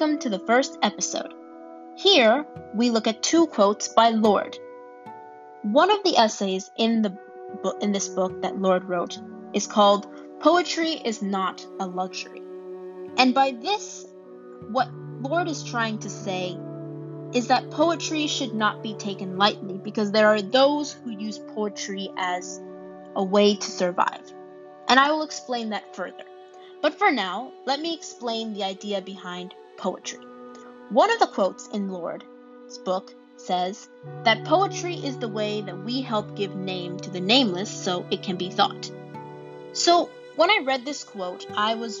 welcome to the first episode. Here, we look at two quotes by Lorde. One of the essays in the in this book that Lorde wrote is called Poetry is not a luxury. And by this, what Lorde is trying to say is that poetry should not be taken lightly because there are those who use poetry as a way to survive. And I will explain that further. But for now, let me explain the idea behind poetry. One of the quotes in Lorde's book says that poetry is the way that we help give name to the nameless so it can be thought. So, when I read this quote, I was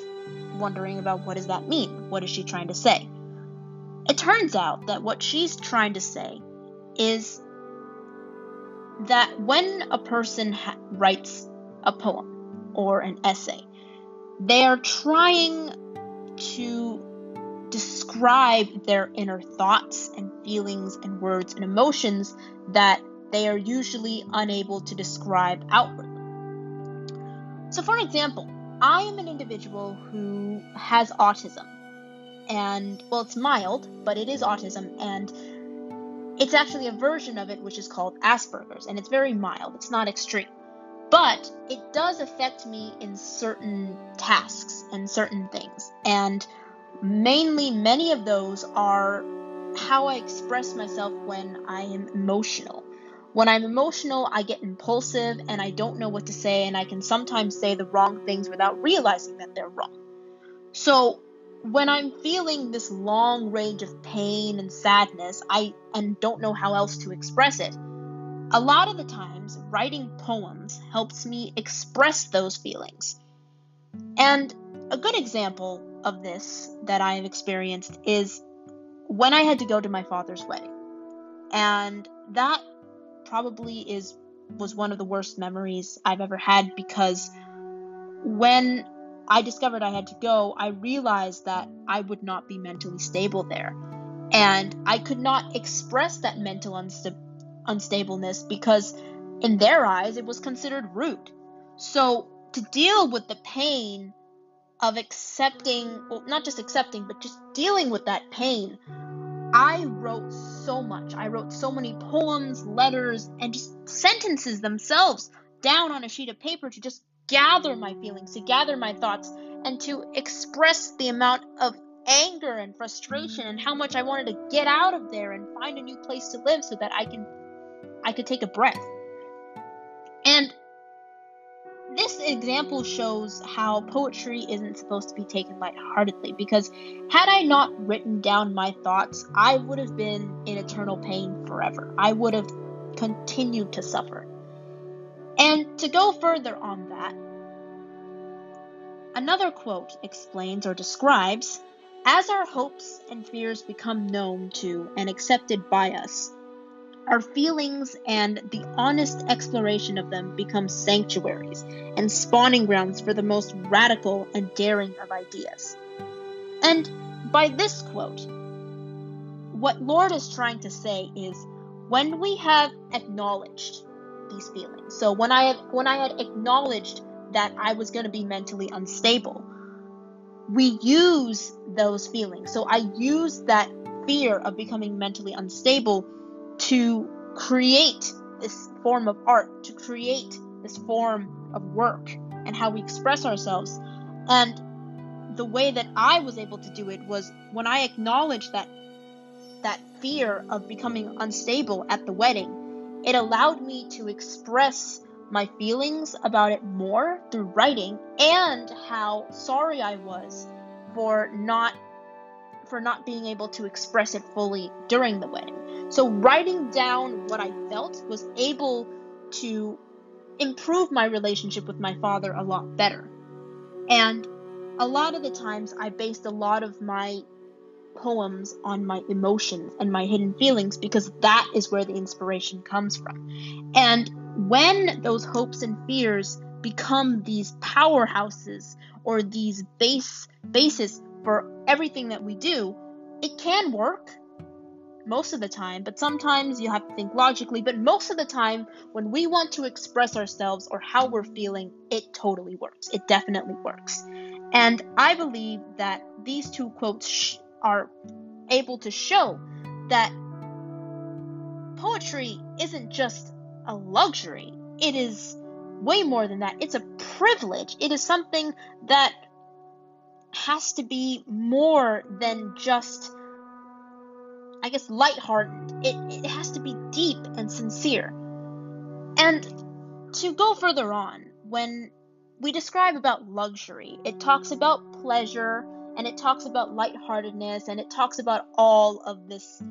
wondering about what does that mean? What is she trying to say? It turns out that what she's trying to say is that when a person ha- writes a poem or an essay, they are trying to describe their inner thoughts and feelings and words and emotions that they are usually unable to describe outwardly. So, for example, I am an individual who has autism. And, well, it's mild, but it is autism, and it's actually a version of it which is called Asperger's, and it's very mild, it's not extreme. But it does affect me in certain tasks and certain things. And mainly, many of those are how I express myself when I am emotional. When I'm emotional, I get impulsive and I don't know what to say, and I can sometimes say the wrong things without realizing that they're wrong. So, when I'm feeling this long range of pain and sadness, I and don't know how else to express it. A lot of the times, writing poems helps me express those feelings. And a good example of this that I have experienced is when I had to go to my father's wedding. And that probably is was one of the worst memories I've ever had because when I discovered I had to go, I realized that I would not be mentally stable there. And I could not express that mental unsta- unstableness because, in their eyes, it was considered rude. So, to deal with the pain of accepting, well, not just accepting, but just dealing with that pain, I wrote so much. I wrote so many poems, letters, and just sentences themselves down on a sheet of paper to just gather my feelings, to gather my thoughts, and to express the amount of anger and frustration and how much I wanted to get out of there and find a new place to live so that I can I could take a breath. Example shows how poetry isn't supposed to be taken lightheartedly because had I not written down my thoughts, I would have been in eternal pain forever. I would have continued to suffer. And to go further on that, another quote explains or describes as our hopes and fears become known to and accepted by us, our feelings and the honest exploration of them become sanctuaries and spawning grounds for the most radical and daring of ideas. And by this quote, what Lorde is trying to say is when we have acknowledged these feelings. So when I had when I had acknowledged that I was going to be mentally unstable, we use those feelings. So I use that fear of becoming mentally unstable to create this form of art, to create this form of work and how we express ourselves. And the way that I was able to do it was when I acknowledged that that fear of becoming unstable at the wedding, it allowed me to express my feelings about it more through writing and how sorry I was for not for not being able to express it fully during the wedding. So writing down what I felt was able to improve my relationship with my father a lot better. And a lot of the times I based a lot of my poems on my emotions and my hidden feelings because that is where the inspiration comes from. And when those hopes and fears become these powerhouses or these base bases for everything that we do, it can work most of the time, but sometimes you have to think logically. But most of the time, when we want to express ourselves or how we're feeling, it totally works. It definitely works. And I believe that these two quotes sh- are able to show that poetry isn't just a luxury, it is way more than that. It's a privilege. It is something that has to be more than just, I guess, lighthearted. It, it has to be deep and sincere. And to go further on, when we describe about luxury, it talks about pleasure and it talks about lightheartedness and it talks about all of this.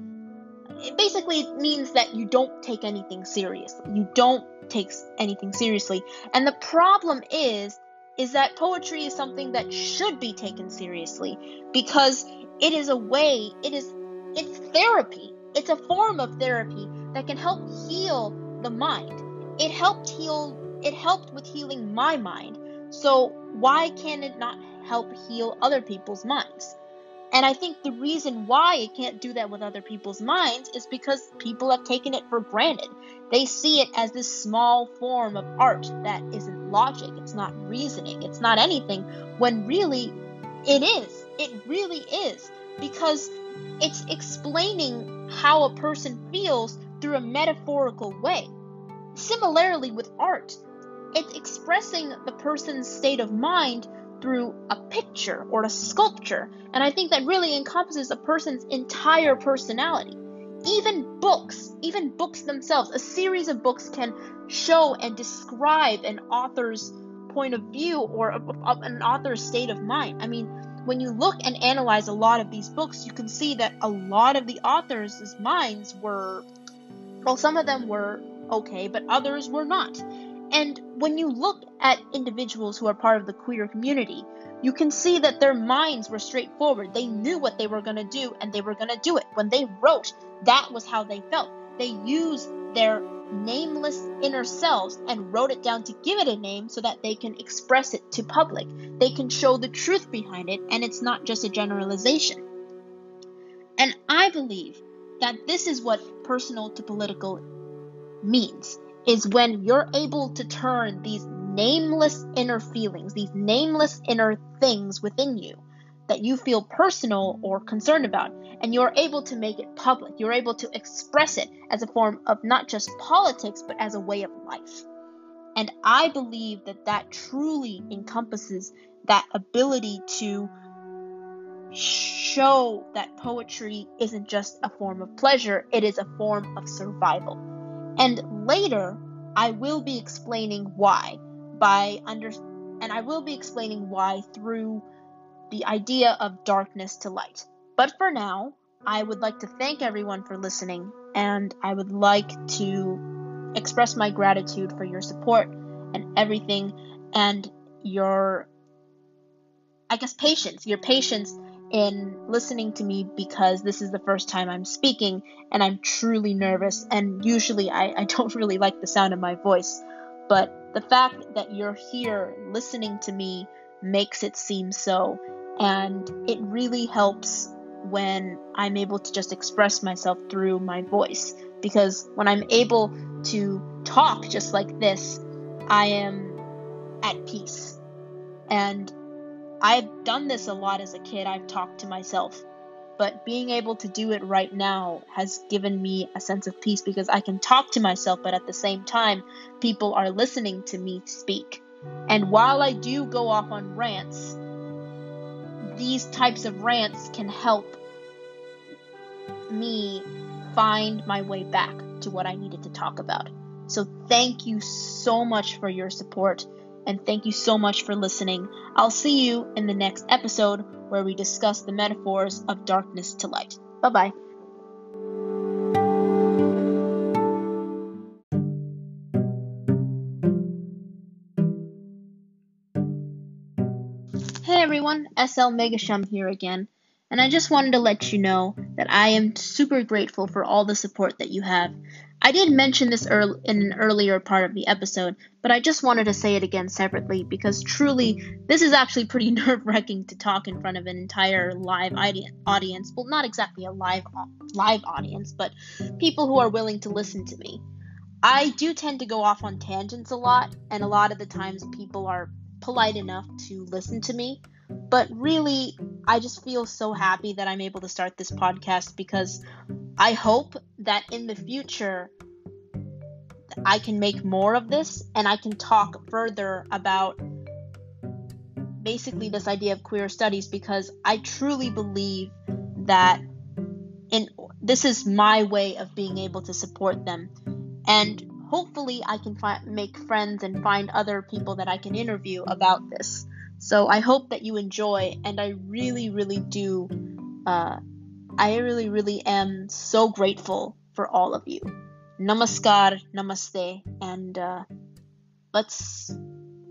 It basically means that you don't take anything seriously. You don't take anything seriously. And the problem is is that poetry is something that should be taken seriously because it is a way, it is it's therapy. It's a form of therapy that can help heal the mind. It helped heal it helped with healing my mind. So why can it not help heal other people's minds? And I think the reason why it can't do that with other people's minds is because people have taken it for granted. They see it as this small form of art that isn't logic, it's not reasoning, it's not anything, when really it is. It really is. Because it's explaining how a person feels through a metaphorical way. Similarly, with art, it's expressing the person's state of mind through a picture or a sculpture, and I think that really encompasses a person's entire personality. Even books, even books themselves, a series of books can show and describe an author's point of view or a, a, an author's state of mind. I mean, when you look and analyze a lot of these books, you can see that a lot of the authors' minds were, well, some of them were okay, but others were not. And when you look at individuals who are part of the queer community, you can see that their minds were straightforward. They knew what they were going to do and they were going to do it. When they wrote, that was how they felt. They used their nameless inner selves and wrote it down to give it a name so that they can express it to public. They can show the truth behind it and it's not just a generalization. And I believe that this is what personal to political means is when you're able to turn these nameless inner feelings, these nameless inner things within you that you feel personal or concerned about, and you're able to make it public. You're able to express it as a form of not just politics, but as a way of life. And I believe that that truly encompasses that ability to show that poetry isn't just a form of pleasure, it is a form of survival. And later, I will be explaining why by under and I will be explaining why through the idea of darkness to light. But for now, I would like to thank everyone for listening and I would like to express my gratitude for your support and everything and your I guess patience, your patience in listening to me because this is the first time I'm speaking and I'm truly nervous. And usually I, I don't really like the sound of my voice. But the fact that you're here listening to me makes it seem so. And it really helps when I'm able to just express myself through my voice. Because when I'm able to talk just like this, I am at peace. And I've done this a lot as a kid. I've talked to myself. But being able to do it right now has given me a sense of peace because I can talk to myself, but at the same time, people are listening to me speak. And while I do go off on rants, these types of rants can help me find my way back to what I needed to talk about. So, thank you so much for your support and thank you so much for listening. I'll see you in the next episode where we discuss the metaphors of darkness to light. Bye bye. Everyone, SL Megashum here again, and I just wanted to let you know that I am super grateful for all the support that you have. I did mention this early, in an earlier part of the episode, but I just wanted to say it again separately because truly, this is actually pretty nerve wracking to talk in front of an entire live audience. Well, not exactly a live live audience, but people who are willing to listen to me. I do tend to go off on tangents a lot, and a lot of the times people are polite enough to listen to me. But really, I just feel so happy that I'm able to start this podcast because I hope that in the future I can make more of this and I can talk further about basically this idea of queer studies because I truly believe that in this is my way of being able to support them and hopefully I can fi- make friends and find other people that I can interview about this. So I hope that you enjoy and I really really do uh, I really really am so grateful for all of you. Namaskar, namaste and uh, let's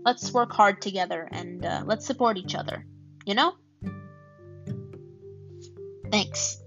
let's work hard together and uh, let's support each other. You know? Thanks.